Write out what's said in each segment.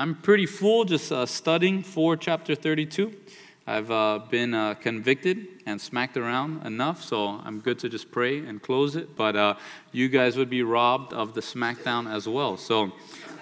I'm pretty full just uh, studying for chapter 32. I've uh, been uh, convicted and smacked around enough, so I'm good to just pray and close it. But uh, you guys would be robbed of the smackdown as well. So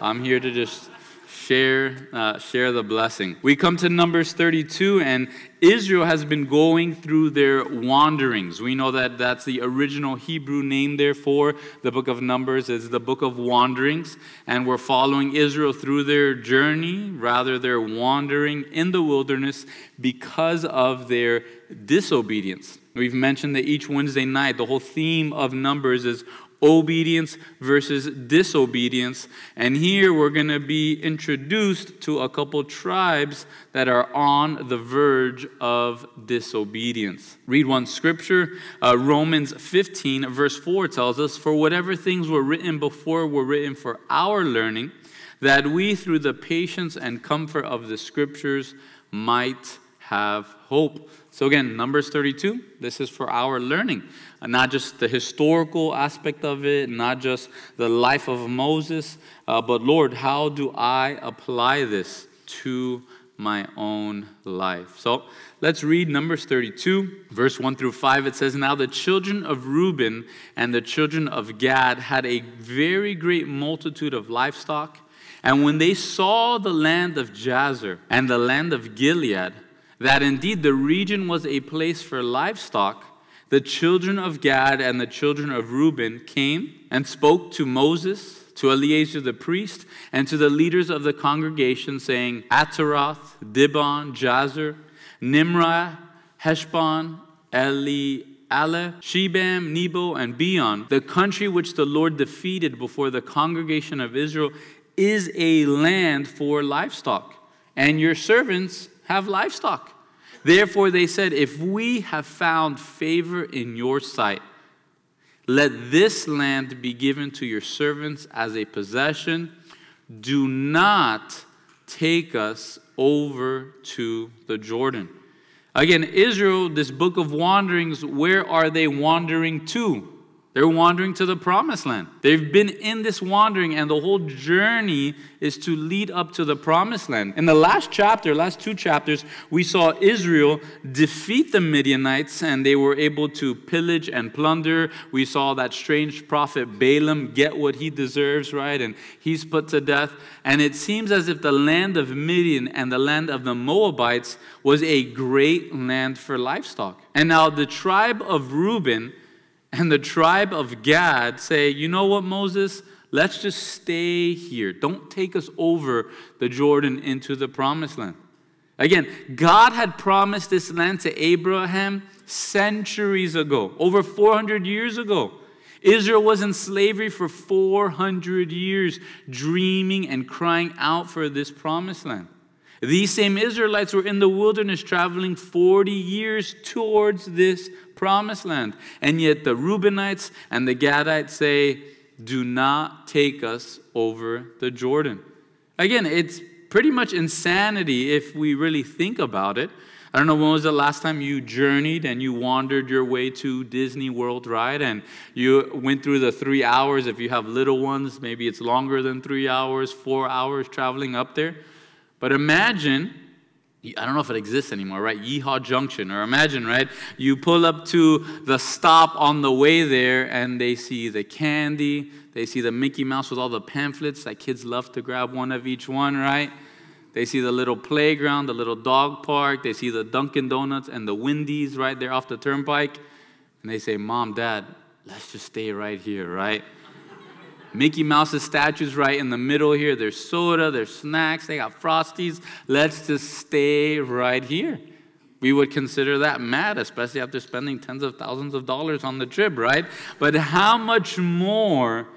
I'm here to just share uh, share the blessing. We come to Numbers 32, and Israel has been going through their wanderings. We know that that's the original Hebrew name there for the book of Numbers is the book of wanderings, and we're following Israel through their journey, rather their wandering in the wilderness because of their disobedience. We've mentioned that each Wednesday night, the whole theme of Numbers is obedience versus disobedience. And here we're going to be introduced to a couple tribes that are on the verge of disobedience. Read one scripture. Uh, Romans 15, verse 4 tells us, For whatever things were written before were written for our learning, that we through the patience and comfort of the scriptures might have hope. So, again, Numbers 32, this is for our learning, not just the historical aspect of it, not just the life of Moses, uh, but Lord, how do I apply this to my own life? So, let's read Numbers 32, verse 1 through 5. It says, Now the children of Reuben and the children of Gad had a very great multitude of livestock. And when they saw the land of Jazer and the land of Gilead, that indeed the region was a place for livestock, the children of Gad and the children of Reuben came and spoke to Moses, to Eleazar the priest, and to the leaders of the congregation, saying, Ataroth, Dibon, Jazer, Nimrah, Heshbon, Eli, Ale, Shebam, Nebo, and Beon, the country which the Lord defeated before the congregation of Israel, is a land for livestock, and your servants have livestock. Therefore, they said, If we have found favor in your sight, let this land be given to your servants as a possession. Do not take us over to the Jordan. Again, Israel, this book of wanderings, where are they wandering to? They're wandering to the promised land. They've been in this wandering, and the whole journey is to lead up to the promised land. In the last chapter, last two chapters, we saw Israel defeat the Midianites, and they were able to pillage and plunder. We saw that strange prophet Balaam get what he deserves, right? And he's put to death. And it seems as if the land of Midian and the land of the Moabites was a great land for livestock. And now the tribe of Reuben and the tribe of Gad say, You know what, Moses? Let's just stay here. Don't take us over the Jordan into the promised land. Again, God had promised this land to Abraham centuries ago, over 400 years ago. Israel was in slavery for 400 years, dreaming and crying out for this promised land. These same Israelites were in the wilderness traveling 40 years towards this promised land. And yet the Reubenites and the Gadites say, Do not take us over the Jordan. Again, it's pretty much insanity if we really think about it. I don't know when was the last time you journeyed and you wandered your way to Disney World, right? And you went through the three hours. If you have little ones, maybe it's longer than three hours, four hours traveling up there. But imagine I don't know if it exists anymore, right? Yeehaw Junction. Or imagine, right? You pull up to the stop on the way there and they see the candy, they see the Mickey Mouse with all the pamphlets that kids love to grab one of each one, right? They see the little playground, the little dog park, they see the Dunkin' Donuts and the Wendy's right there off the turnpike. And they say, Mom, Dad, let's just stay right here, right? Mickey Mouse's statue's right in the middle here. There's soda, there's snacks, they got frosties. Let's just stay right here. We would consider that mad, especially after spending tens of thousands of dollars on the trip, right? But how much more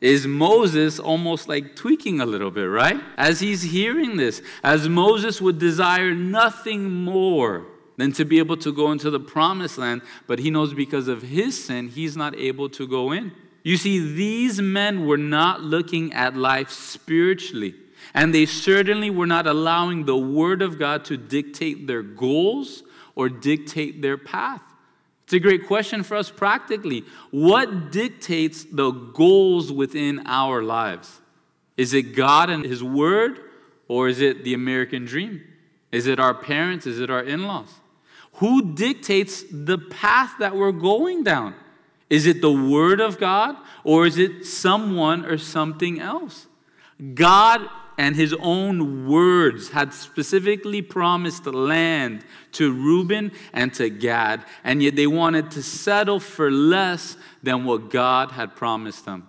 is Moses almost like tweaking a little bit, right? As he's hearing this, as Moses would desire nothing more than to be able to go into the promised land, but he knows because of his sin, he's not able to go in. You see, these men were not looking at life spiritually, and they certainly were not allowing the Word of God to dictate their goals or dictate their path. It's a great question for us practically. What dictates the goals within our lives? Is it God and His Word, Or is it the American dream? Is it our parents? Is it our in laws? Who dictates the path that we're going down? Is it the Word of God or is it someone or something else? God and his own words had specifically promised land to Reuben and to Gad, and yet they wanted to settle for less than what God had promised them.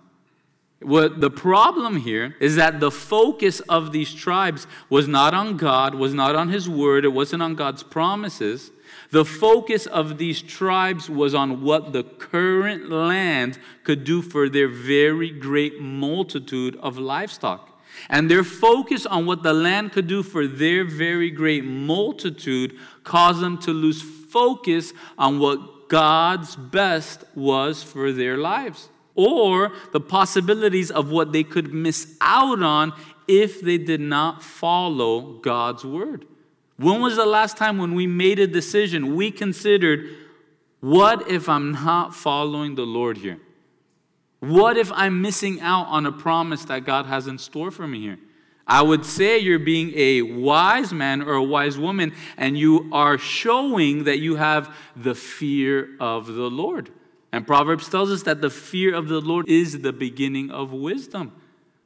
What the problem here is that the focus of these tribes was not on God, was not on his word, it wasn't on God's promises. The focus of these tribes was on what the current land could do for their very great multitude of livestock. And their focus on what the land could do for their very great multitude caused them to lose focus on what God's best was for their lives or the possibilities of what they could miss out on if they did not follow God's word. When was the last time when we made a decision, we considered, what if I'm not following the Lord here? What if I'm missing out on a promise that God has in store for me here? I would say you're being a wise man or a wise woman, and you are showing that you have the fear of the Lord. And Proverbs tells us that the fear of the Lord is the beginning of wisdom.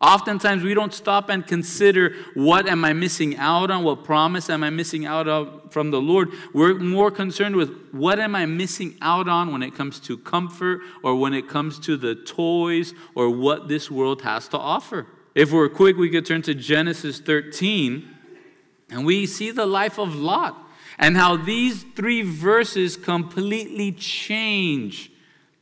Oftentimes, we don't stop and consider what am I missing out on? What promise am I missing out on from the Lord? We're more concerned with what am I missing out on when it comes to comfort or when it comes to the toys or what this world has to offer. If we're quick, we could turn to Genesis 13 and we see the life of Lot and how these three verses completely change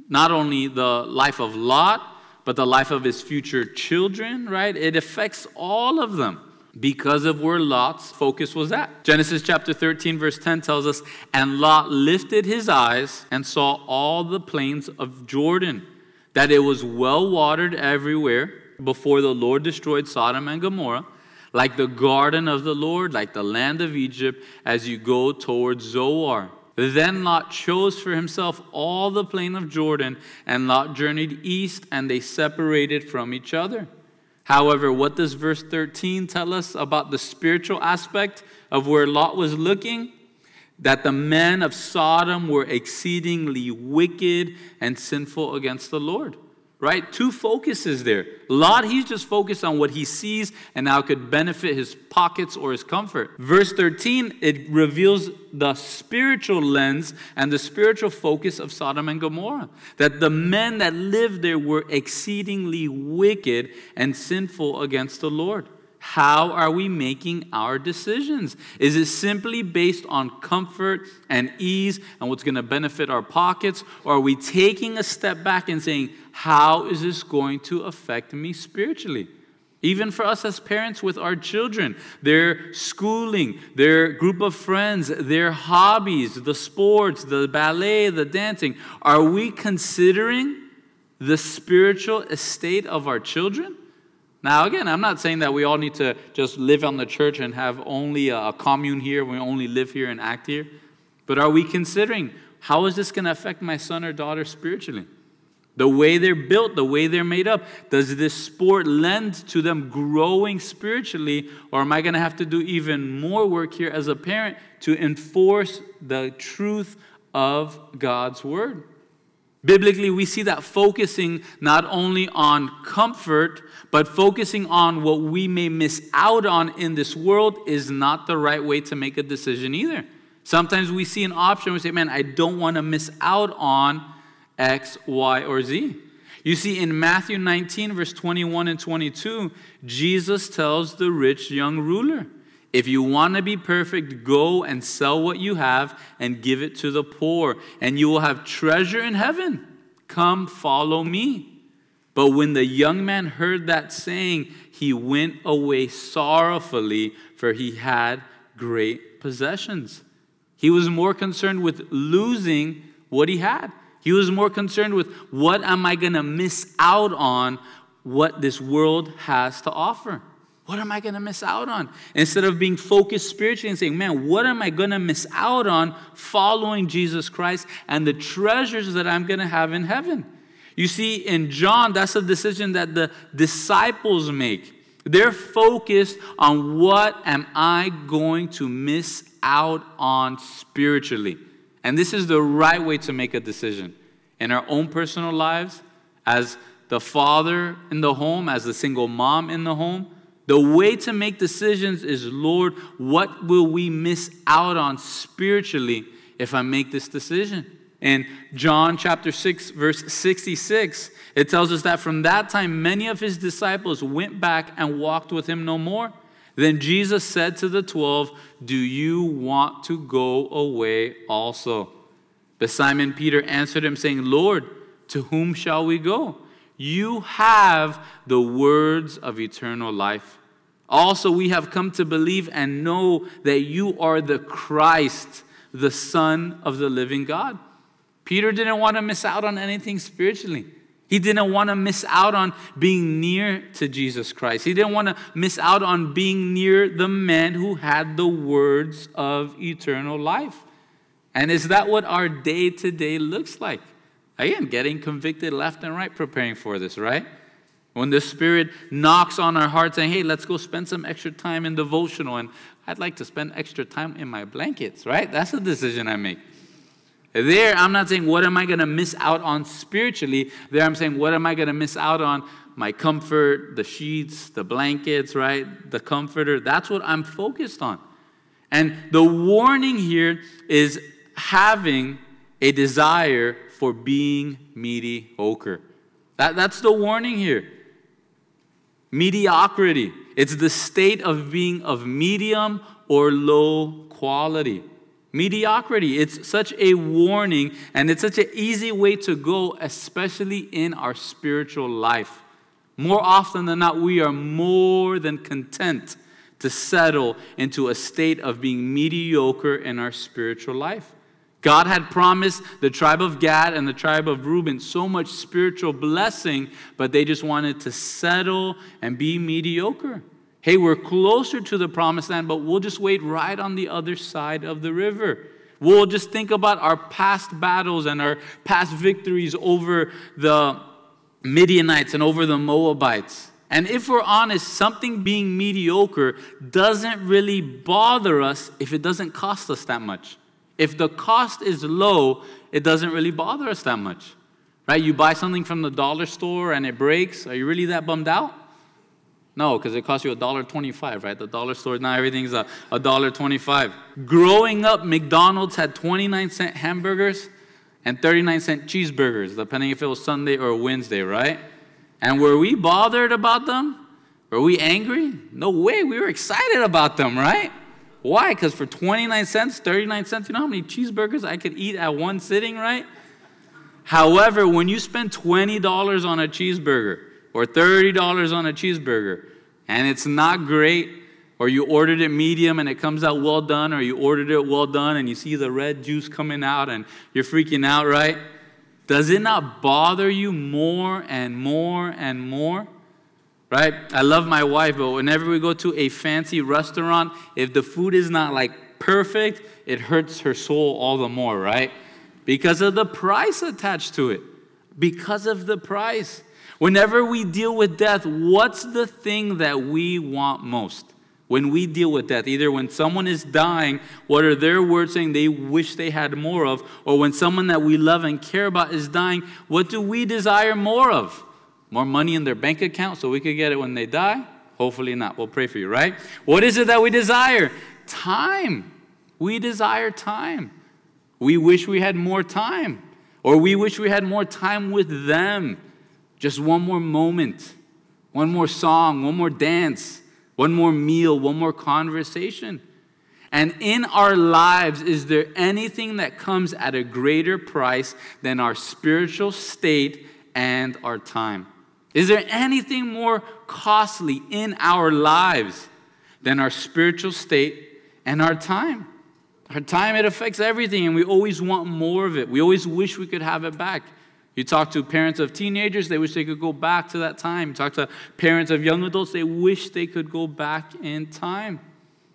not only the life of Lot, but the life of his future children, right? It affects all of them because of where Lot's focus was at. Genesis chapter 13, verse 10 tells us, And Lot lifted his eyes and saw all the plains of Jordan, that it was well watered everywhere before the Lord destroyed Sodom and Gomorrah, like the garden of the Lord, like the land of Egypt, as you go towards Zoar. Then Lot chose for himself all the plain of Jordan, and Lot journeyed east, and they separated from each other. However, what does verse 13 tell us about the spiritual aspect of where Lot was looking? That the men of Sodom were exceedingly wicked and sinful against the Lord right? Two focuses there. Lot, he's just focused on what he sees and how it could benefit his pockets or his comfort. Verse 13, it reveals the spiritual lens and the spiritual focus of Sodom and Gomorrah. That the men that lived there were exceedingly wicked and sinful against the Lord. How are we making our decisions? Is it simply based on comfort and ease and what's going to benefit our pockets? Or are we taking a step back and saying, how is this going to affect me spiritually? Even for us as parents with our children, their schooling, their group of friends, their hobbies, the sports, the ballet, the dancing, are we considering the spiritual estate of our children? Now, again, I'm not saying that we all need to just live on the church and have only a commune here, we only live here and act here. But are we considering how is this going to affect my son or daughter spiritually? The way they're built, the way they're made up, does this sport lend to them growing spiritually? Or am I going to have to do even more work here as a parent to enforce the truth of God's word? Biblically, we see that focusing not only on comfort, but focusing on what we may miss out on in this world is not the right way to make a decision either. Sometimes we see an option, we say, man, I don't want to miss out on X, Y, or Z. You see, in Matthew 19, verse 21 and 22, Jesus tells the rich young ruler, if you want to be perfect, go and sell what you have and give it to the poor, and you will have treasure in heaven. Come, follow me. But when the young man heard that saying, he went away sorrowfully, for he had great possessions. He was more concerned with losing what he had. He was more concerned with what am I going to miss out on what this world has to offer. What am I going to miss out on? Instead of being focused spiritually and saying, man, what am I going to miss out on following Jesus Christ and the treasures that I'm going to have in heaven? You see, in John, that's a decision that the disciples make. They're focused on what am I going to miss out on spiritually. And this is the right way to make a decision in our own personal lives, as the father in the home, as the single mom in the home. The way to make decisions is, Lord, what will we miss out on spiritually if I make this decision? In John chapter 6, verse 66, it tells us that from that time many of his disciples went back and walked with him no more. Then Jesus said to the twelve, Do you want to go away also? But Simon Peter answered him, saying, Lord, to whom shall we go? You have the words of eternal life. Also, we have come to believe and know that you are the Christ, the Son of the living God. Peter didn't want to miss out on anything spiritually. He didn't want to miss out on being near to Jesus Christ. He didn't want to miss out on being near the man who had the words of eternal life. And is that what our day to day looks like? Again, getting convicted left and right, preparing for this, right? When the Spirit knocks on our heart saying, hey, let's go spend some extra time in devotional, and I'd like to spend extra time in my blankets, right? That's a decision I make. There, I'm not saying, what am I going to miss out on spiritually? There, I'm saying, what am I going to miss out on? My comfort, the sheets, the blankets, right? The comforter. That's what I'm focused on. And the warning here is having a desire for being mediocre. That, that's the warning here. Mediocrity. It's the state of being of medium or low quality. Mediocrity. It's such a warning, and it's such an easy way to go, especially in our spiritual life. More often than not, we are more than content to settle into a state of being mediocre in our spiritual life. God had promised the tribe of Gad and the tribe of Reuben so much spiritual blessing, but they just wanted to settle and be mediocre. Hey, we're closer to the promised land, but we'll just wait right on the other side of the river. We'll just think about our past battles and our past victories over the Midianites and over the Moabites. And if we're honest, something being mediocre doesn't really bother us if it doesn't cost us that much. If the cost is low, it doesn't really bother us that much. Right? You buy something from the dollar store and it breaks, are you really that bummed out? No, because it costs you a dollar twenty-five, right? The dollar store now everything's a, dollar twenty-five. Growing up, McDonald's had 29 cent hamburgers and 39 cent cheeseburgers, depending if it was Sunday or Wednesday, right? And were we bothered about them? Were we angry? No way. We were excited about them, right? Why? Because for 29 cents, 39 cents, you know how many cheeseburgers I could eat at one sitting, right? However, when you spend $20 on a cheeseburger, or $30 on a cheeseburger and it's not great, or you ordered it medium and it comes out well done, or you ordered it well done and you see the red juice coming out and you're freaking out, right? Does it not bother you more and more and more? Right? I love my wife, but whenever we go to a fancy restaurant, if the food is not like perfect, it hurts her soul all the more, right? Because of the price attached to it. Because of the price. Whenever we deal with death, what's the thing that we want most? When we deal with death, either when someone is dying, what are their words saying they wish they had more of? Or when someone that we love and care about is dying, what do we desire more of? More money in their bank account so we could get it when they die? Hopefully not. We'll pray for you, right? What is it that we desire? Time. We desire time. We wish we had more time. Or we wish we had more time with them. Just one more moment, one more song, one more dance, one more meal, one more conversation. And in our lives, is there anything that comes at a greater price than our spiritual state and our time? Is there anything more costly in our lives than our spiritual state and our time? Our time, it affects everything, and we always want more of it. We always wish we could have it back. You talk to parents of teenagers, they wish they could go back to that time. You talk to parents of young adults, they wish they could go back in time.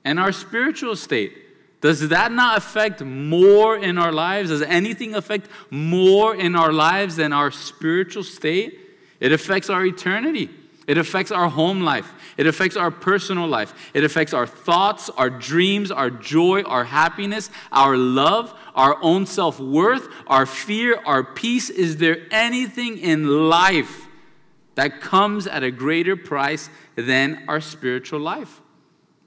And our spiritual state, does that not affect more in our lives? Does anything affect more in our lives than our spiritual state? It affects our eternity. It affects our home life. It affects our personal life. It affects our thoughts, our dreams, our joy, our happiness, our love, our own self worth, our fear, our peace. Is there anything in life that comes at a greater price than our spiritual life?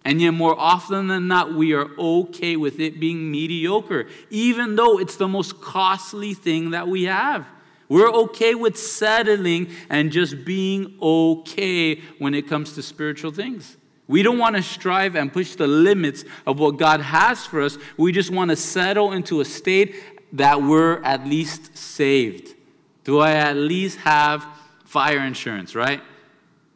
And yet, more often than not, we are okay with it being mediocre, even though it's the most costly thing that we have. We're okay with settling and just being okay when it comes to spiritual things. We don't want to strive and push the limits of what God has for us. We just want to settle into a state that we're at least saved. Do I at least have fire insurance, right?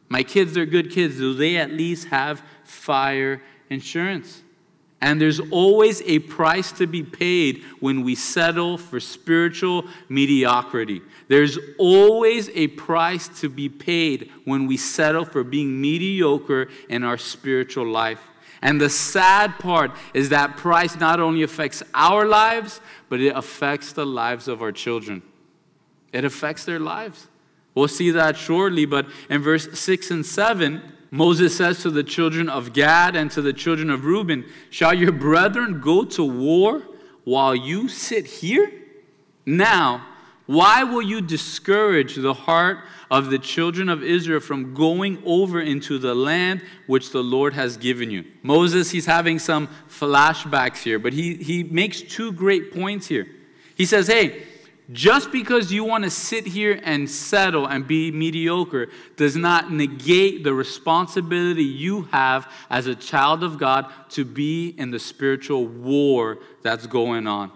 My kids, they're good kids. Do they at least have fire insurance? And there's always a price to be paid when we settle for spiritual mediocrity. There's always a price to be paid when we settle for being mediocre in our spiritual life. And the sad part is that price not only affects our lives, but it affects the lives of our children. It affects their lives. We'll see that shortly, but in verse 6 and 7, Moses says to the children of Gad and to the children of Reuben, Shall your brethren go to war while you sit here? Now, why will you discourage the heart of the children of Israel from going over into the land which the Lord has given you? Moses, he's having some flashbacks here, but he, he makes two great points here. He says, Hey, just because you want to sit here and settle and be mediocre does not negate the responsibility you have as a child of God to be in the spiritual war that's going on.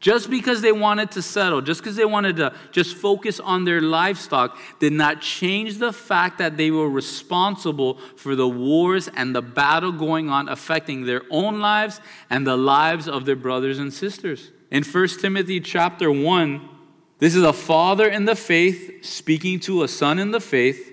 Just because they wanted to settle, just because they wanted to just focus on their livestock, did not change the fact that they were responsible for the wars and the battle going on, affecting their own lives and the lives of their brothers and sisters. In 1 Timothy chapter 1, this is a father in the faith speaking to a son in the faith,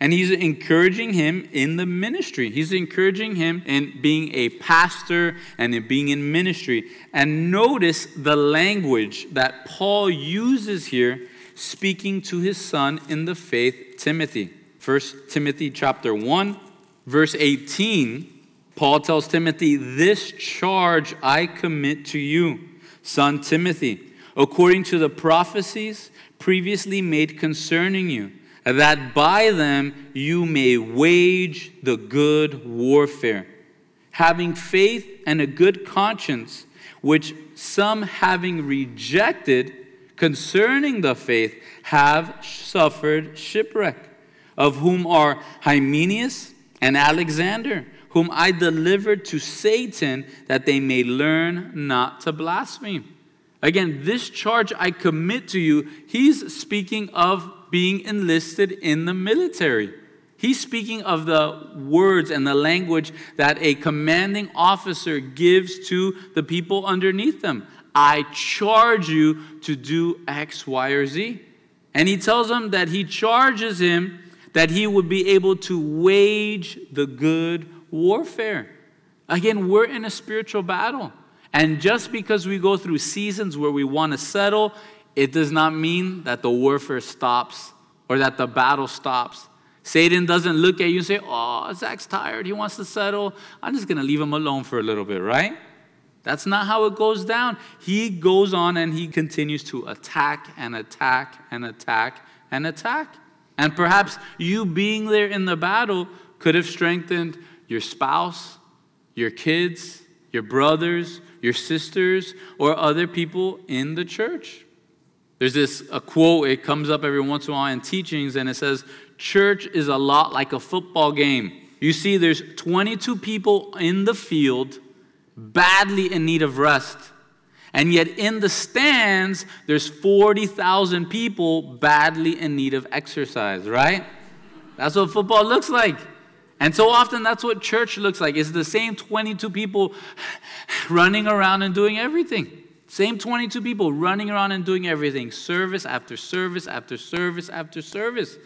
and he's encouraging him in the ministry. He's encouraging him in being a pastor and in being in ministry. And notice the language that Paul uses here speaking to his son in the faith, Timothy. 1 Timothy chapter 1, verse 18, Paul tells Timothy, This charge I commit to you, son Timothy according to the prophecies previously made concerning you, that by them you may wage the good warfare, having faith and a good conscience, which some having rejected concerning the faith have suffered shipwreck, of whom are Hymenaeus and Alexander, whom I delivered to Satan that they may learn not to blaspheme. Again, this charge I commit to you, he's speaking of being enlisted in the military. He's speaking of the words and the language that a commanding officer gives to the people underneath them. I charge you to do X, Y, or Z. And he tells them that he charges him that he would be able to wage the good warfare. Again, we're in a spiritual battle. And just because we go through seasons where we want to settle, it does not mean that the warfare stops or that the battle stops. Satan doesn't look at you and say, Oh, Zach's tired. He wants to settle. I'm just going to leave him alone for a little bit, right? That's not how it goes down. He goes on and he continues to attack and attack and attack and attack. And perhaps you being there in the battle could have strengthened your spouse, your kids, your brothers, your sisters, or other people in the church. There's this a quote, it comes up every once in a while in teachings, and it says, Church is a lot like a football game. You see, there's 22 people in the field badly in need of rest. And yet in the stands, there's 40,000 people badly in need of exercise, right? That's what football looks like. And so often that's what church looks like. It's the same 22 people running around and doing everything. Same 22 people running around and doing everything, service after service after service after service.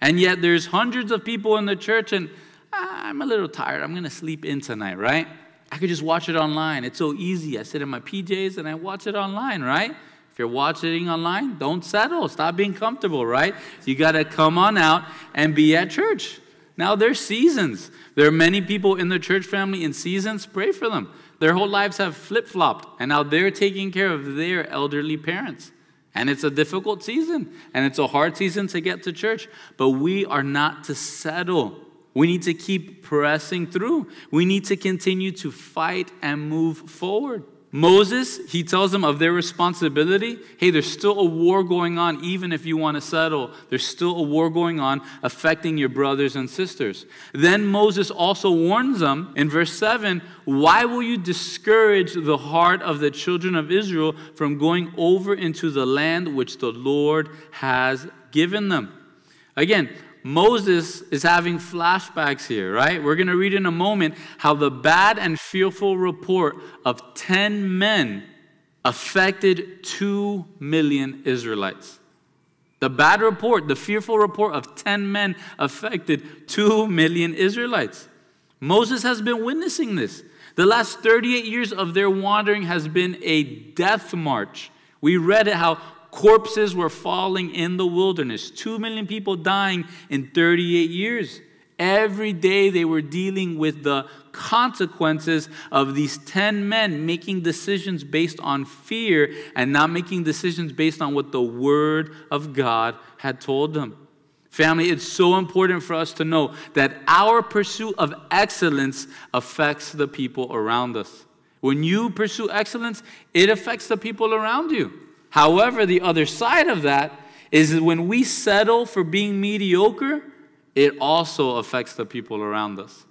And yet there's hundreds of people in the church, and ah, I'm a little tired. I'm going to sleep in tonight, right? I could just watch it online. It's so easy. I sit in my PJs and I watch it online, right? If you're watching online, don't settle. Stop being comfortable, right? You got to come on out and be at church. Now, there's seasons. There are many people in the church family in seasons. Pray for them. Their whole lives have flip flopped, and now they're taking care of their elderly parents. And it's a difficult season, and it's a hard season to get to church, but we are not to settle. We need to keep pressing through. We need to continue to fight and move forward. Moses, he tells them of their responsibility. Hey, there's still a war going on, even if you want to settle. There's still a war going on affecting your brothers and sisters. Then Moses also warns them in verse 7 Why will you discourage the heart of the children of Israel from going over into the land which the Lord has given them? Again, Moses is having flashbacks here, right? We're going to read in a moment how the bad and fearful report of 10 men affected 2 million Israelites. The bad report, the fearful report of 10 men affected 2 million Israelites. Moses has been witnessing this. The last 38 years of their wandering has been a death march. We read it how Corpses were falling in the wilderness. Two million people dying in 38 years. Every day they were dealing with the consequences of these 10 men making decisions based on fear and not making decisions based on what the Word of God had told them. Family, it's so important for us to know that our pursuit of excellence affects the people around us. When you pursue excellence, it affects the people around you. However, the other side of that is that when we settle for being mediocre, it also affects the people around us.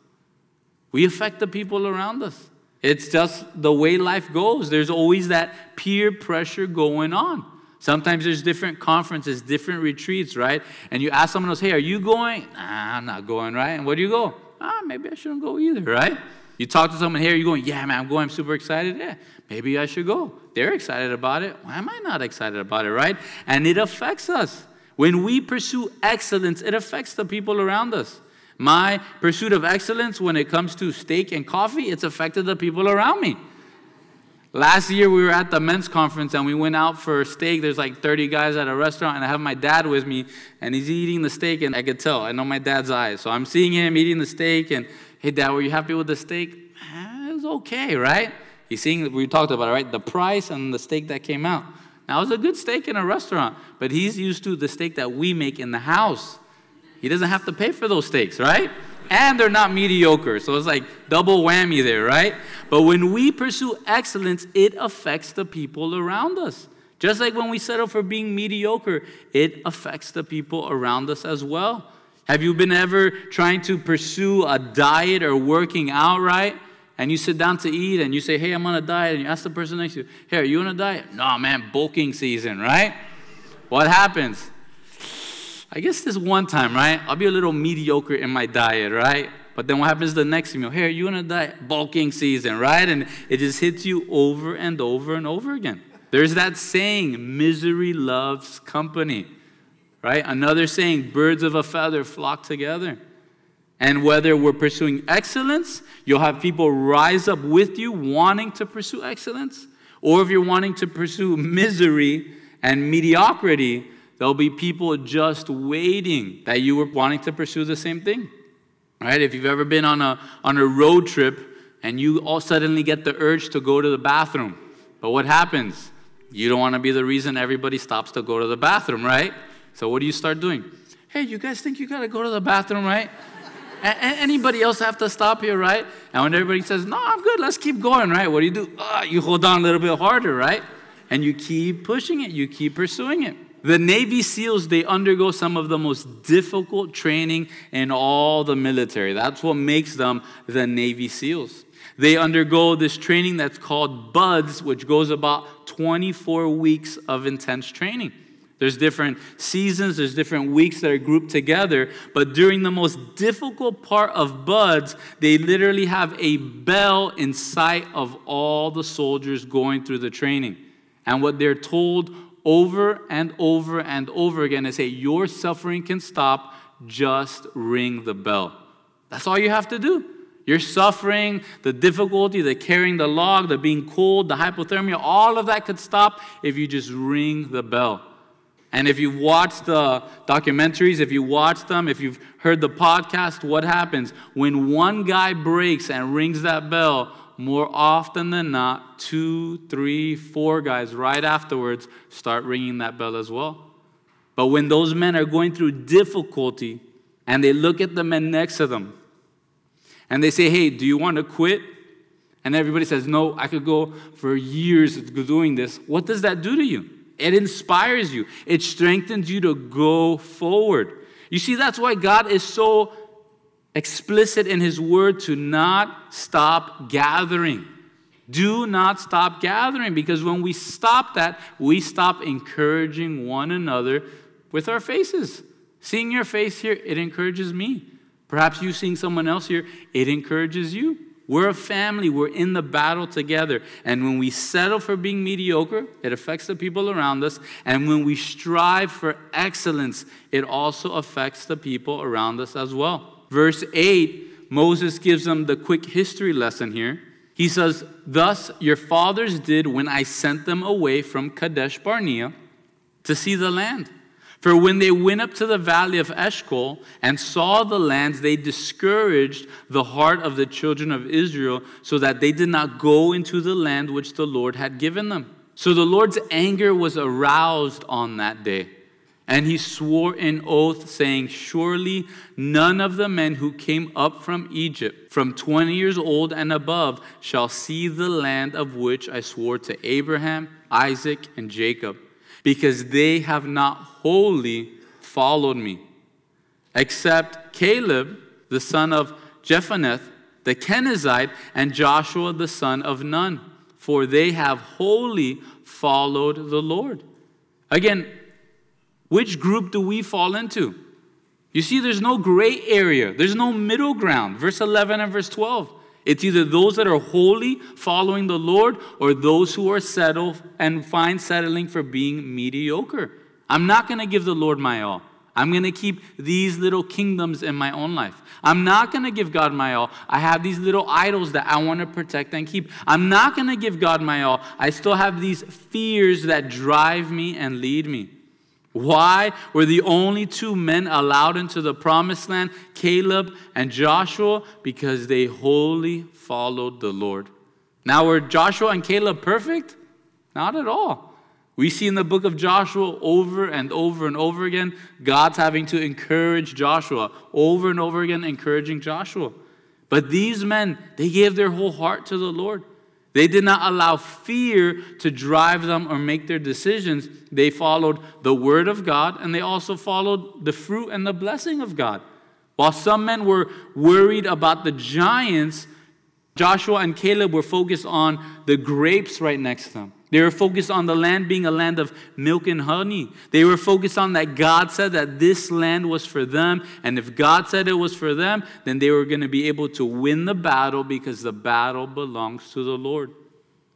We affect the people around us. It's just the way life goes. There's always that peer pressure going on. Sometimes there's different conferences, different retreats, right? And you ask someone else, hey, are you going? Nah, I'm not going, right? And where do you go? Ah, maybe I shouldn't go either, right? You talk to someone here, you're going, yeah, man, I'm going, I'm super excited. Yeah, maybe I should go. They're excited about it. Why am I not excited about it, right? And it affects us. When we pursue excellence, it affects the people around us. My pursuit of excellence when it comes to steak and coffee, it's affected the people around me. Last year we were at the men's conference and we went out for steak. There's like 30 guys at a restaurant and I have my dad with me and he's eating the steak and I could tell. I know my dad's eyes. So I'm seeing him eating the steak and hey, dad, were you happy with the steak? Eh, it was okay, right? He's seeing, we talked about it, right? The price and the steak that came out. Now, it was a good steak in a restaurant, but he's used to the steak that we make in the house. He doesn't have to pay for those steaks, right? And they're not mediocre. So it's like double whammy there, right? But when we pursue excellence, it affects the people around us. Just like when we settle for being mediocre, it affects the people around us as well. Have you been ever trying to pursue a diet or working out right? And you sit down to eat and you say, Hey, I'm on a diet. And you ask the person next to you, Hey, are you on a diet? No, man, bulking season, right? What happens? I guess this one time, right? I'll be a little mediocre in my diet, right? But then what happens the next meal? Hey, are you on a diet? Bulking season, right? And it just hits you over and over and over again. There's that saying, misery loves company right? Another saying, birds of a feather flock together. And whether we're pursuing excellence, you'll have people rise up with you wanting to pursue excellence. Or if you're wanting to pursue misery and mediocrity, there'll be people just waiting that you were wanting to pursue the same thing. Right? If you've ever been on a, on a road trip and you all suddenly get the urge to go to the bathroom, but what happens? You don't want to be the reason everybody stops to go to the bathroom, right? So what do you start doing? Hey, you guys think you got to go to the bathroom, right? A- anybody else have to stop here, right? And when everybody says, no, I'm good, let's keep going, right? What do you do? Uh, you hold on a little bit harder, right? And you keep pushing it, you keep pursuing it. The Navy SEALs, they undergo some of the most difficult training in all the military. That's what makes them the Navy SEALs. They undergo this training that's called BUD/S, which goes about 24 weeks of intense training. There's different seasons, there's different weeks that are grouped together, but during the most difficult part of BUD/S, they literally have a bell in sight of all the soldiers going through the training. And what they're told over and over and over again is hey, your suffering can stop, just ring the bell. That's all you have to do. Your suffering, the difficulty, the carrying the log, the being cold, the hypothermia, all of that could stop if you just ring the bell. And if you've watched the documentaries, if you watched them, if you've heard the podcast, what happens? When one guy breaks and rings that bell, more often than not, two, three, four guys right afterwards start ringing that bell as well. But when those men are going through difficulty and they look at the men next to them and they say, Hey, do you want to quit? And everybody says, No, I could go for years doing this. What does that do to you? It inspires you, it strengthens you to go forward. You see, that's why God is so explicit in His word to not stop gathering. Do not stop gathering because when we stop that, we stop encouraging one another with our faces. Seeing your face here, it encourages me. Perhaps you seeing someone else here, it encourages you. We're a family. We're in the battle together. And when we settle for being mediocre, it affects the people around us. And when we strive for excellence, it also affects the people around us as well. Verse 8, Moses gives them the quick history lesson here. He says, Thus your fathers did when I sent them away from Kadesh Barnea to see the land. For when they went up to the valley of Eshcol and saw the lands, they discouraged the heart of the children of Israel so that they did not go into the land which the Lord had given them. So the Lord's anger was aroused on that day. And he swore an oath, saying, Surely none of the men who came up from Egypt, from 20 years old and above, shall see the land of which I swore to Abraham, Isaac, and Jacob, because they have not wholly followed me, except Caleb, the son of Jephunneh, the Kenizzite, and Joshua, the son of Nun, for they have wholly followed the Lord. Again, which group do we fall into? You see, there's no gray area, there's no middle ground. Verse 11 and verse 12. It's either those that are holy, following the Lord or those who are settled and find settling for being mediocre. I'm not going to give the Lord my all. I'm going to keep these little kingdoms in my own life. I'm not going to give God my all. I have these little idols that I want to protect and keep. I'm not going to give God my all. I still have these fears that drive me and lead me. Why were the only two men allowed into the promised land, Caleb and Joshua? Because they wholly followed the Lord. Now, were Joshua and Caleb perfect? Not at all. We see in the book of Joshua over and over and over again, God's having to encourage Joshua, over and over again, encouraging Joshua. But these men, they gave their whole heart to the Lord. They did not allow fear to drive them or make their decisions. They followed the word of God and they also followed the fruit and the blessing of God. While some men were worried about the giants, Joshua and Caleb were focused on the grapes right next to them. They were focused on the land being a land of milk and honey. They were focused on that God said that this land was for them. And if God said it was for them, then they were going to be able to win the battle because the battle belongs to the Lord.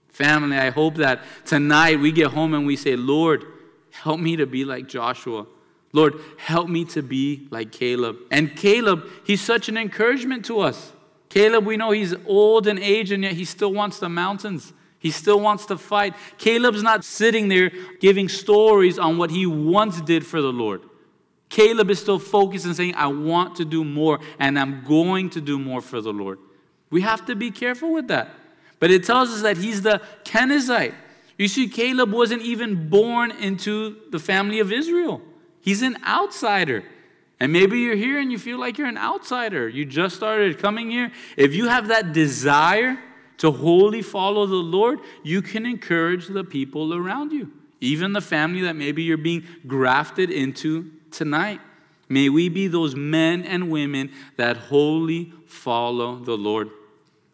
Family, I hope that tonight we get home and we say, Lord, help me to be like Joshua. Lord, help me to be like Caleb. And Caleb, he's such an encouragement to us. Caleb, we know he's old and aged, and yet he still wants the mountains. He still wants to fight. Caleb's not sitting there giving stories on what he once did for the Lord. Caleb is still focused and saying, I want to do more and I'm going to do more for the Lord. We have to be careful with that. But it tells us that he's the Kenizzite. You see, Caleb wasn't even born into the family of Israel, he's an outsider. And maybe you're here and you feel like you're an outsider. You just started coming here. If you have that desire, to wholly follow the Lord, you can encourage the people around you, even the family that maybe you're being grafted into tonight. May we be those men and women that wholly follow the Lord.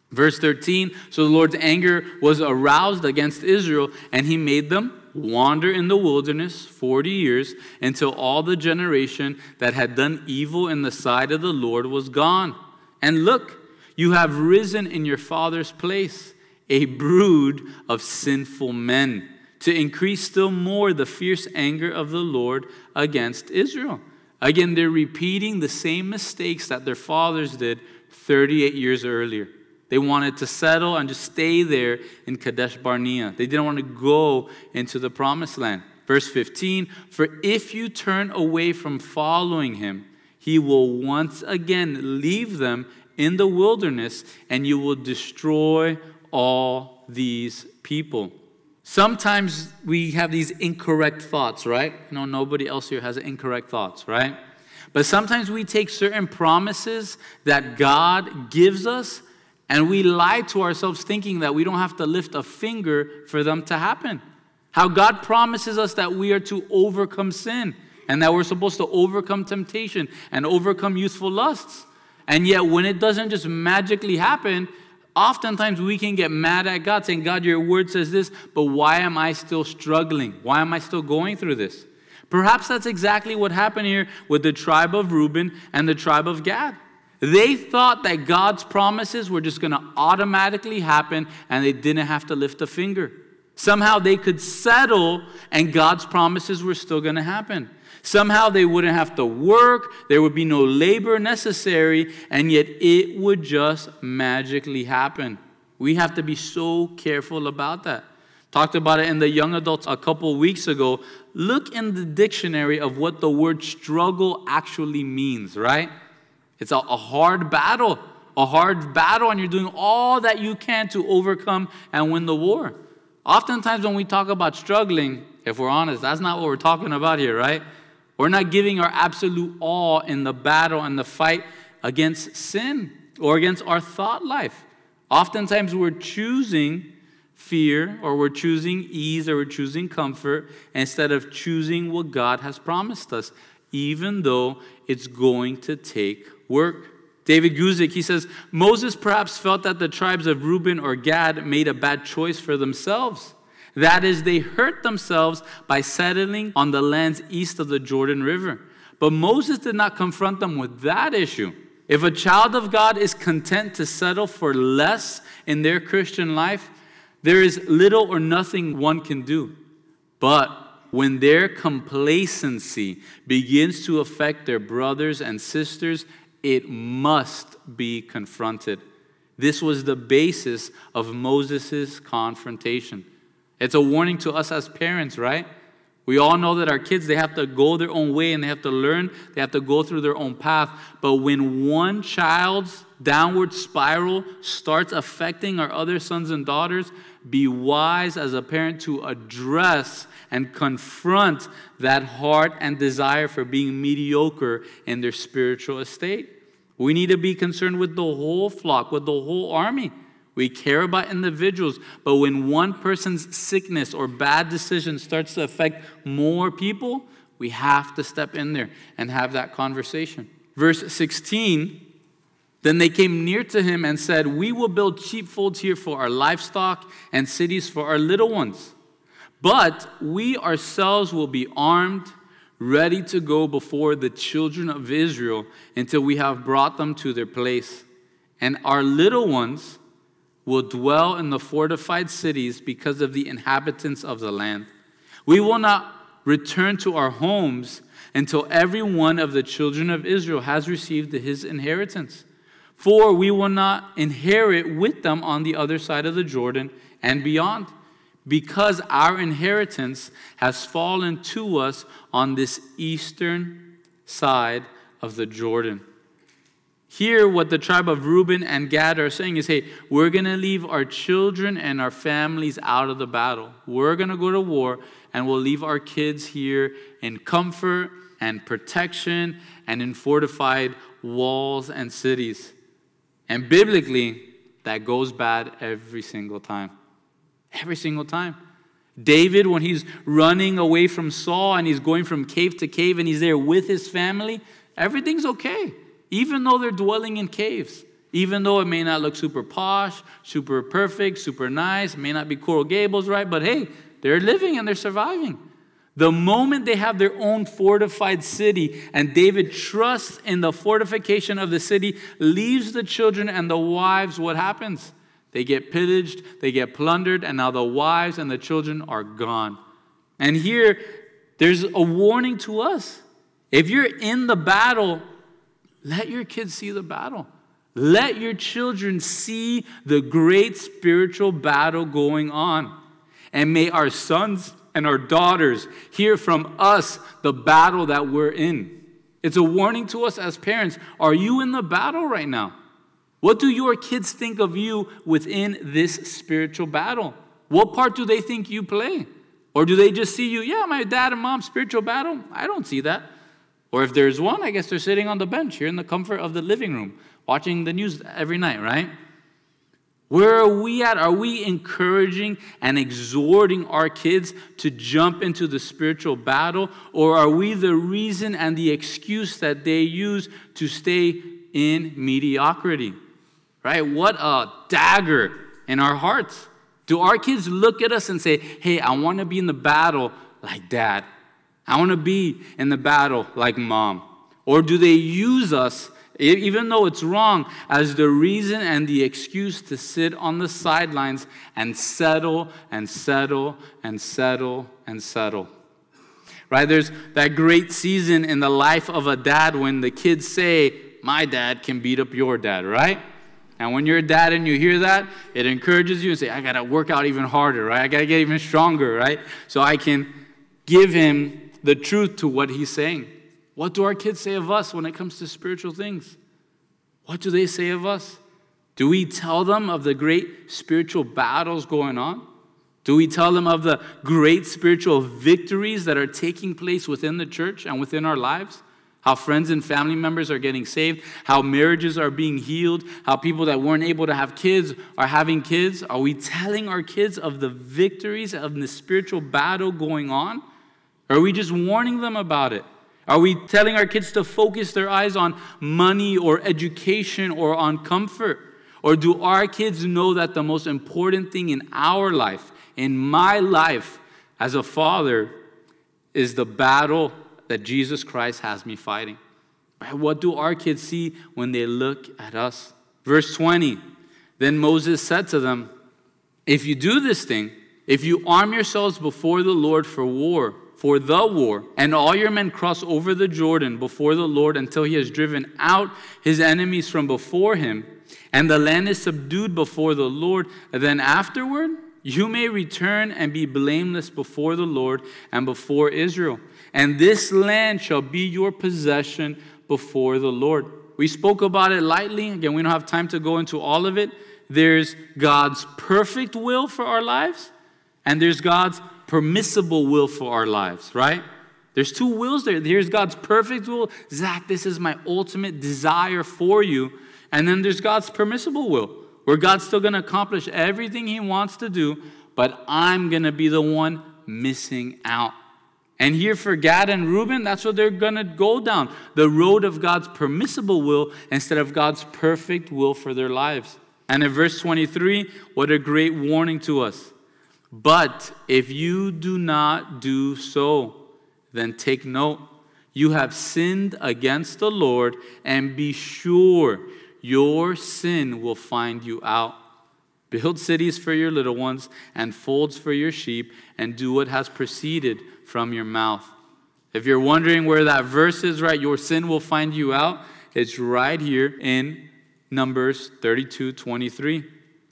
Verse 13 So the Lord's anger was aroused against Israel, and he made them wander in the wilderness 40 years until all the generation that had done evil in the sight of the Lord was gone. And look, you have risen in your father's place, a brood of sinful men, to increase still more the fierce anger of the Lord against Israel. Again, they're repeating the same mistakes that their fathers did 38 years earlier. They wanted to settle and just stay there in Kadesh Barnea. They didn't want to go into the promised land. Verse 15 For if you turn away from following him, he will once again leave them in the wilderness, and you will destroy all these people. Sometimes we have these incorrect thoughts, right? Know, nobody else here has incorrect thoughts, right? But sometimes we take certain promises that God gives us and we lie to ourselves thinking that we don't have to lift a finger for them to happen. How God promises us that we are to overcome sin and that we're supposed to overcome temptation and overcome youthful lusts. And yet, when it doesn't just magically happen, oftentimes we can get mad at God saying, God, your word says this, but why am I still struggling? Why am I still going through this? Perhaps that's exactly what happened here with the tribe of Reuben and the tribe of Gad. They thought that God's promises were just going to automatically happen and they didn't have to lift a finger. Somehow they could settle and God's promises were still going to happen. Somehow they wouldn't have to work, there would be no labor necessary, and yet it would just magically happen. We have to be so careful about that. Talked about it in the young adults a couple weeks ago. Look in the dictionary of what the word struggle actually means, right? It's a, a hard battle, a hard battle, and you're doing all that you can to overcome and win the war. Oftentimes, when we talk about struggling, if we're honest, that's not what we're talking about here, right? We're not giving our absolute all in the battle and the fight against sin or against our thought life. Oftentimes, we're choosing fear or we're choosing ease or we're choosing comfort instead of choosing what God has promised us, even though it's going to take work. David Guzik, he says, Moses perhaps felt that the tribes of Reuben or Gad made a bad choice for themselves. That is, they hurt themselves by settling on the lands east of the Jordan River. But Moses did not confront them with that issue. If a child of God is content to settle for less in their Christian life, there is little or nothing one can do. But when their complacency begins to affect their brothers and sisters, it must be confronted. This was the basis of Moses' confrontation. It's a warning to us as parents, right? We all know that our kids, they have to go their own way and they have to learn, they have to go through their own path. But when one child's downward spiral starts affecting our other sons and daughters, be wise as a parent to address and confront that heart and desire for being mediocre in their spiritual estate. We need to be concerned with the whole flock, with the whole army. We care about individuals, but when one person's sickness or bad decision starts to affect more people, we have to step in there and have that conversation. Verse 16 Then they came near to him and said, We will build sheepfolds here for our livestock and cities for our little ones. But we ourselves will be armed, ready to go before the children of Israel until we have brought them to their place. And our little ones will dwell in the fortified cities because of the inhabitants of the land. We will not return to our homes until every one of the children of Israel has received his inheritance. For we will not inherit with them on the other side of the Jordan and beyond because our inheritance has fallen to us on this eastern side of the Jordan. Here, what the tribe of Reuben and Gad are saying is hey, we're going to leave our children and our families out of the battle. We're going to go to war, and we'll leave our kids here in comfort and protection and in fortified walls and cities. And biblically, that goes bad every single time. Every single time. David, when he's running away from Saul and he's going from cave to cave and he's there with his family, everything's okay, even though they're dwelling in caves. Even though it may not look super posh, super perfect, super nice, may not be Coral Gables, right? But hey, they're living and they're surviving. The moment they have their own fortified city and David trusts in the fortification of the city, leaves the children and the wives, what happens? They get pillaged, they get plundered, and now the wives and the children are gone. And here, there's a warning to us. If you're in the battle, let your kids see the battle. Let your children see the great spiritual battle going on. And may our sons and our daughters hear from us the battle that we're in. It's a warning to us as parents. Are you in the battle right now? What do your kids think of you within this spiritual battle? What part do they think you play? Or do they just see you, yeah, my dad and mom, spiritual battle? I don't see that. Or if there's one, I guess they're sitting on the bench here in the comfort of the living room, watching the news every night, right? Where are we at? Are we encouraging and exhorting our kids to jump into the spiritual battle? Or are we the reason and the excuse that they use to stay in mediocrity? Right? What a dagger in our hearts. Do our kids look at us and say, hey, I want to be in the battle like dad? I want to be in the battle like mom? Or do they use us even though it's wrong, as the reason and the excuse to sit on the sidelines and settle and settle and settle and settle. Right? There's that great season in the life of a dad when the kids say, My dad can beat up your dad, right? And when you're a dad and you hear that, it encourages you and say, I gotta work out even harder, right? I gotta get even stronger, right? So I can give him the truth to what he's saying. What do our kids say of us when it comes to spiritual things? What do they say of us? Do we tell them of the great spiritual battles going on? Do we tell them of the great spiritual victories that are taking place within the church and within our lives? How friends and family members are getting saved, how marriages are being healed, how people that weren't able to have kids are having kids. Are we telling our kids of the victories of the spiritual battle going on? Are we just warning them about it? Are we telling our kids to focus their eyes on money or education or on comfort? Or do our kids know that the most important thing in our life, in my life as a father, is the battle that Jesus Christ has me fighting? What do our kids see when they look at us? Verse 20 Then Moses said to them, If you do this thing, if you arm yourselves before the Lord for war, for the war, and all your men cross over the Jordan before the Lord until he has driven out his enemies from before him, and the land is subdued before the Lord, then afterward you may return and be blameless before the Lord and before Israel. And this land shall be your possession before the Lord. We spoke about it lightly. Again, we don't have time to go into all of it. There's God's perfect will for our lives, and there's God's permissible will for our lives, right? There's two wills there. Here's God's perfect will. Zach, this is my ultimate desire for you. And then there's God's permissible will, where God's still going to accomplish everything He wants to do, but I'm going to be the one missing out. And here for Gad and Reuben, that's what they're going to go down the road of God's permissible will instead of God's perfect will for their lives. And in verse 23, what a great warning to us. But if you do not do so, then take note. You have sinned against the Lord, and be sure your sin will find you out. Build cities for your little ones and folds for your sheep, and do what has proceeded from your mouth. If you're wondering where that verse is, right, your sin will find you out, it's right here in Numbers 32 23.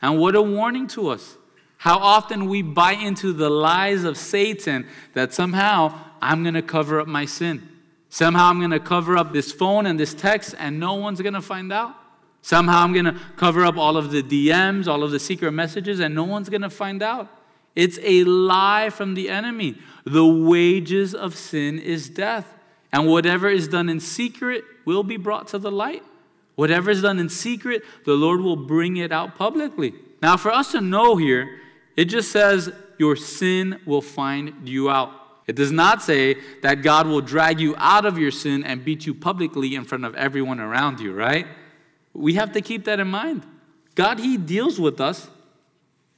And what a warning to us. How often we buy into the lies of Satan that somehow I'm going to cover up my sin. Somehow I'm going to cover up this phone and this text and no one's going to find out. Somehow I'm going to cover up all of the DMs, all of the secret messages, and no one's going to find out. It's a lie from the enemy. The wages of sin is death. And whatever is done in secret will be brought to the light. Whatever is done in secret, the Lord will bring it out publicly. Now, for us to know here it just says, Your sin will find you out. It does not say that God will drag you out of your sin and beat you publicly in front of everyone around you, right? We have to keep that in mind. God, He deals with us,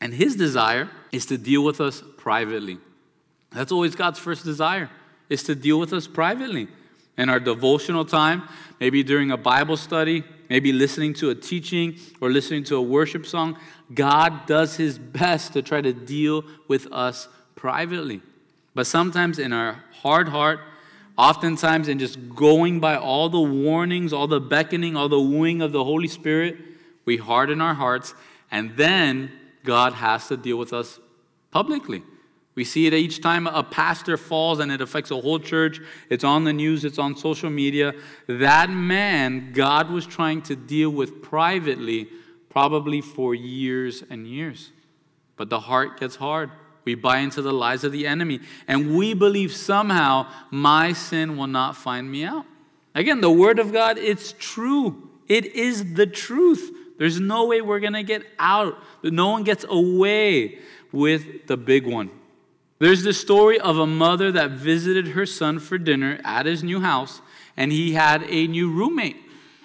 and His desire is to deal with us privately. That's always God's first desire, is to deal with us privately. In our devotional time, maybe during a Bible study, maybe listening to a teaching or listening to a worship song, God does his best to try to deal with us privately. But sometimes in our hard heart, Oftentimes, in just going by all the warnings, all the beckoning, all the wooing of the Holy Spirit, we harden our hearts, and then God has to deal with us publicly. We see it each time a pastor falls and it affects a whole church. It's on the news, it's on social media. That man, God was trying to deal with privately, probably for years and years. But the heart gets hard. We buy into the lies of the enemy, and we believe somehow my sin will not find me out. Again, the word of God, it's true. It is the truth. There's no way we're going to get out. No one gets away with the big one. There's the story of a mother that visited her son for dinner at his new house, and he had a new roommate.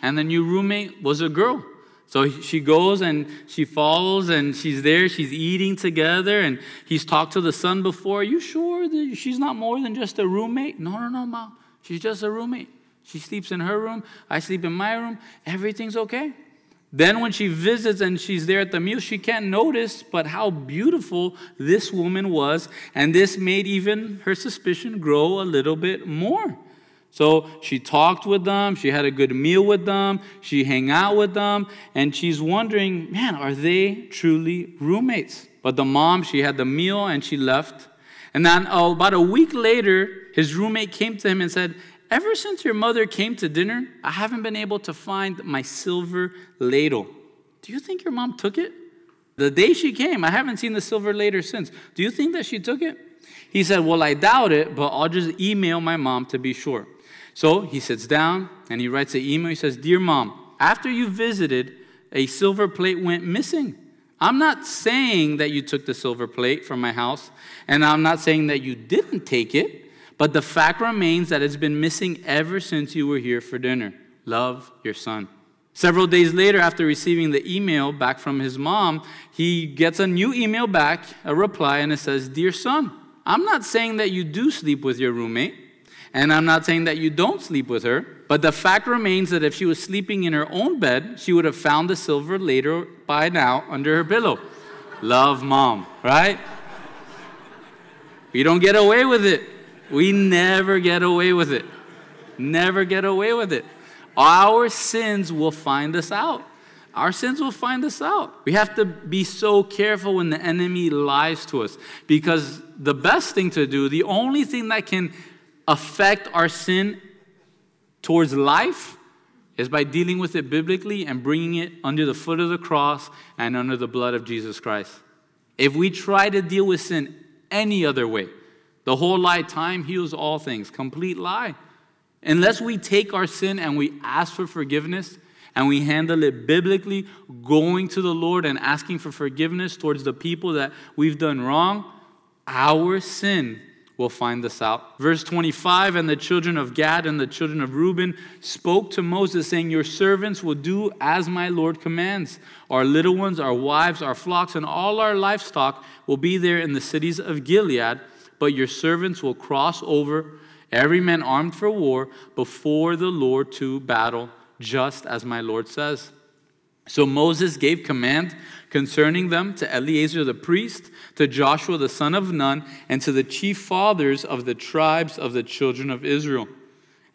And the new roommate was a girl. So she goes and she follows and she's there, she's eating together, and he's talked to the son before. Are you sure that she's not more than just a roommate? No, no, no, mom. She's just a roommate. She sleeps in her room, I sleep in my room, everything's okay. Then, when she visits and she's there at the meal, she can't notice but how beautiful this woman was, and this made even her suspicion grow a little bit more. So she talked with them, she had a good meal with them, she hang out with them, and she's wondering, man, are they truly roommates? But the mom, she had the meal and she left. And then oh, about a week later, his roommate came to him and said, Ever since your mother came to dinner, I haven't been able to find my silver ladle. Do you think your mom took it? The day she came, I haven't seen the silver ladle since. Do you think that she took it? He said, Well, I doubt it, but I'll just email my mom to be sure. So he sits down and he writes an email. He says, Dear mom, after you visited, a silver plate went missing. I'm not saying that you took the silver plate from my house, and I'm not saying that you didn't take it. But the fact remains that it's been missing ever since you were here for dinner. Love your son. Several days later, after receiving the email back from his mom, he gets a new email back, a reply, and it says, Dear son, I'm not saying that you do sleep with your roommate, and I'm not saying that you don't sleep with her, but the fact remains that if she was sleeping in her own bed, she would have found the silver later by now under her pillow. Love mom, right? You don't get away with it. We never get away with it. Never get away with it. Our sins will find us out. Our sins will find us out. We have to be so careful when the enemy lies to us because the best thing to do, the only thing that can affect our sin towards life, is by dealing with it biblically and bringing it under the foot of the cross and under the blood of Jesus Christ. If we try to deal with sin any other way, the whole lie, time heals all things. Complete lie. Unless we take our sin and we ask for forgiveness and we handle it biblically, going to the Lord and asking for forgiveness towards the people that we've done wrong, our sin will find us out. Verse 25 And the children of Gad and the children of Reuben spoke to Moses, saying, Your servants will do as my Lord commands. Our little ones, our wives, our flocks, and all our livestock will be there in the cities of Gilead but your servants will cross over, every man armed for war, before the Lord to battle, just as my Lord says. So Moses gave command concerning them to Eleazar the priest, to Joshua the son of Nun, and to the chief fathers of the tribes of the children of Israel.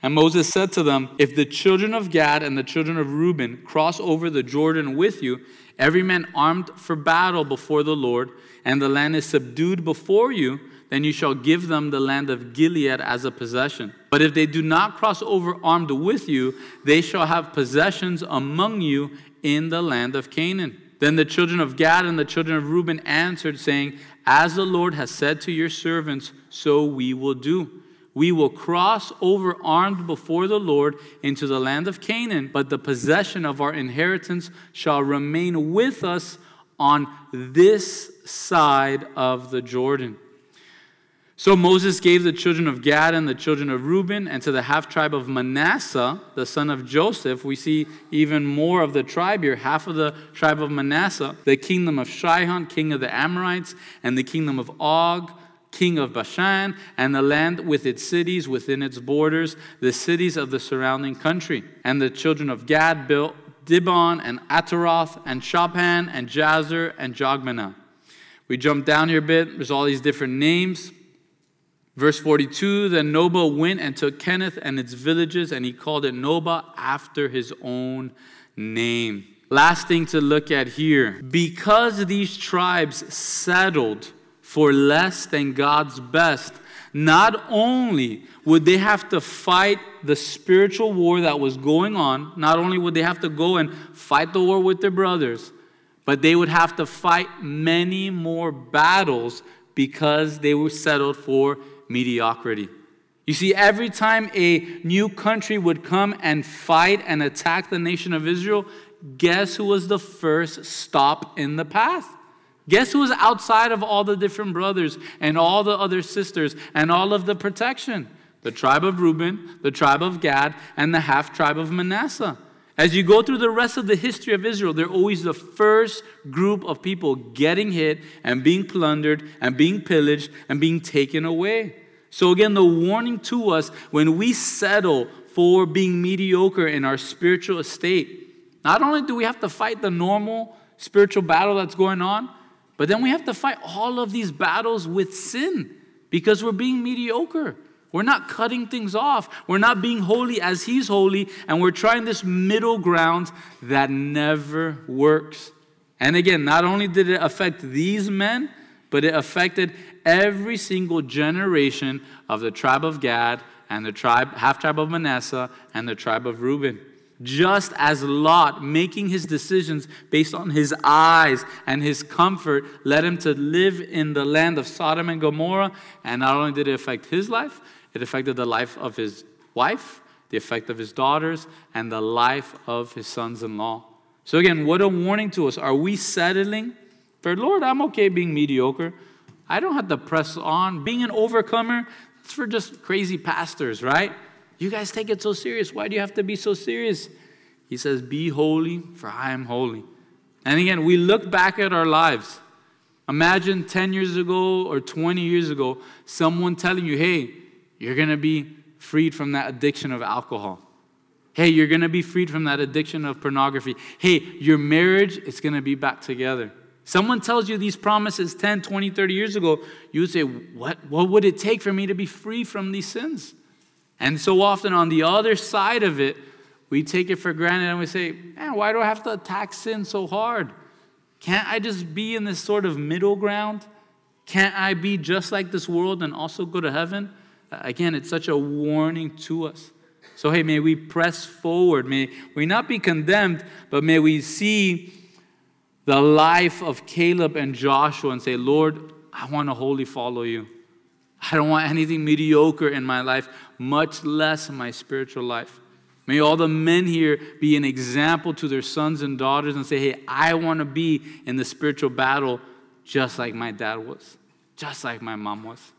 And Moses said to them, If the children of Gad and the children of Reuben cross over the Jordan with you, every man armed for battle before the Lord, and the land is subdued before you, then you shall give them the land of Gilead as a possession. But if they do not cross over armed with you, they shall have possessions among you in the land of Canaan. Then the children of Gad and the children of Reuben answered, saying, As the Lord has said to your servants, so we will do. We will cross over armed before the Lord into the land of Canaan, but the possession of our inheritance shall remain with us on this side of the Jordan. So Moses gave the children of Gad and the children of Reuben, and to the half tribe of Manasseh, the son of Joseph, we see even more of the tribe here, half of the tribe of Manasseh, the kingdom of Sihon, king of the Amorites, and the kingdom of Og, king of Bashan, and the land with its cities within its borders, the cities of the surrounding country. And the children of Gad built Dibon and Ataroth and Shophan and Jazer and Jogmanah. We jump down here a bit. There's all these different names. Verse 42 Then Nobah went and took Kenath and its villages, and he called it Nobah after his own name. Last thing to look at here because these tribes settled for less than God's best, not only would they have to fight the spiritual war that was going on, not only would they have to go and fight the war with their brothers, but they would have to fight many more battles because they were settled for mediocrity. You see, every time a new country would come and fight and attack the nation of Israel, guess who was the first stop in the path? Guess who was outside of all the different brothers and all the other sisters and all of the protection? The tribe of Reuben, the tribe of Gad, and the half tribe of Manasseh. As you go through the rest of the history of Israel, they're always the first group of people getting hit and being plundered and being pillaged and being taken away. So, again, the warning to us when we settle for being mediocre in our spiritual estate, not only do we have to fight the normal spiritual battle that's going on, but then we have to fight all of these battles with sin because we're being mediocre. We're not cutting things off. We're not being holy as He's holy, and we're trying this middle ground that never works. And again, not only did it affect these men, but it affected every single generation of the tribe of Gad and the tribe, half tribe of Manasseh and the tribe of Reuben. Just as Lot, making his decisions based on his eyes and his comfort, led him to live in the land of Sodom and Gomorrah. And not only did it affect his life, it affected the life of his wife, the effect of his daughters, and the life of his sons in law. So, again, what a warning to us. Are we settling for, Lord, I'm okay being mediocre? I don't have to press on. Being an overcomer, it's for just crazy pastors, right? You guys take it so serious. Why do you have to be so serious? He says, Be holy, for I am holy. And again, we look back at our lives. Imagine 10 years ago or 20 years ago, someone telling you, hey, you're going to be freed from that addiction of alcohol. Hey, you're going to be freed from that addiction of pornography. Hey, your marriage is going to be back together. Someone tells you these promises 10, 20, 30 years ago, you would say, what, what would it take for me to be free from these sins? And so often on the other side of it, we take it for granted and we say, man, why do I have to attack sin so hard? Can't I just be in this sort of middle ground? Can't I be just like this world and also go to heaven? Uh, again, it's such a warning to us. So, hey, may we press forward. May we not be condemned, but may we see the life of Caleb and Joshua and say, Lord, I want to wholly follow you. I don't want anything mediocre in my life, much less my spiritual life. May all the men here be an example to their sons and daughters and say, hey, I want to be in the spiritual battle just like my dad was, just like my mom was.